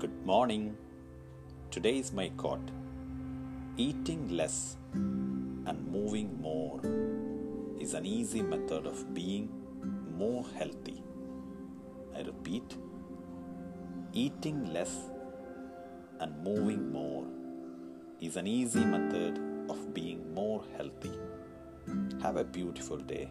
Good morning. Today is my quote Eating less and moving more is an easy method of being more healthy. I repeat eating less and moving more is an easy method of being more healthy. Have a beautiful day.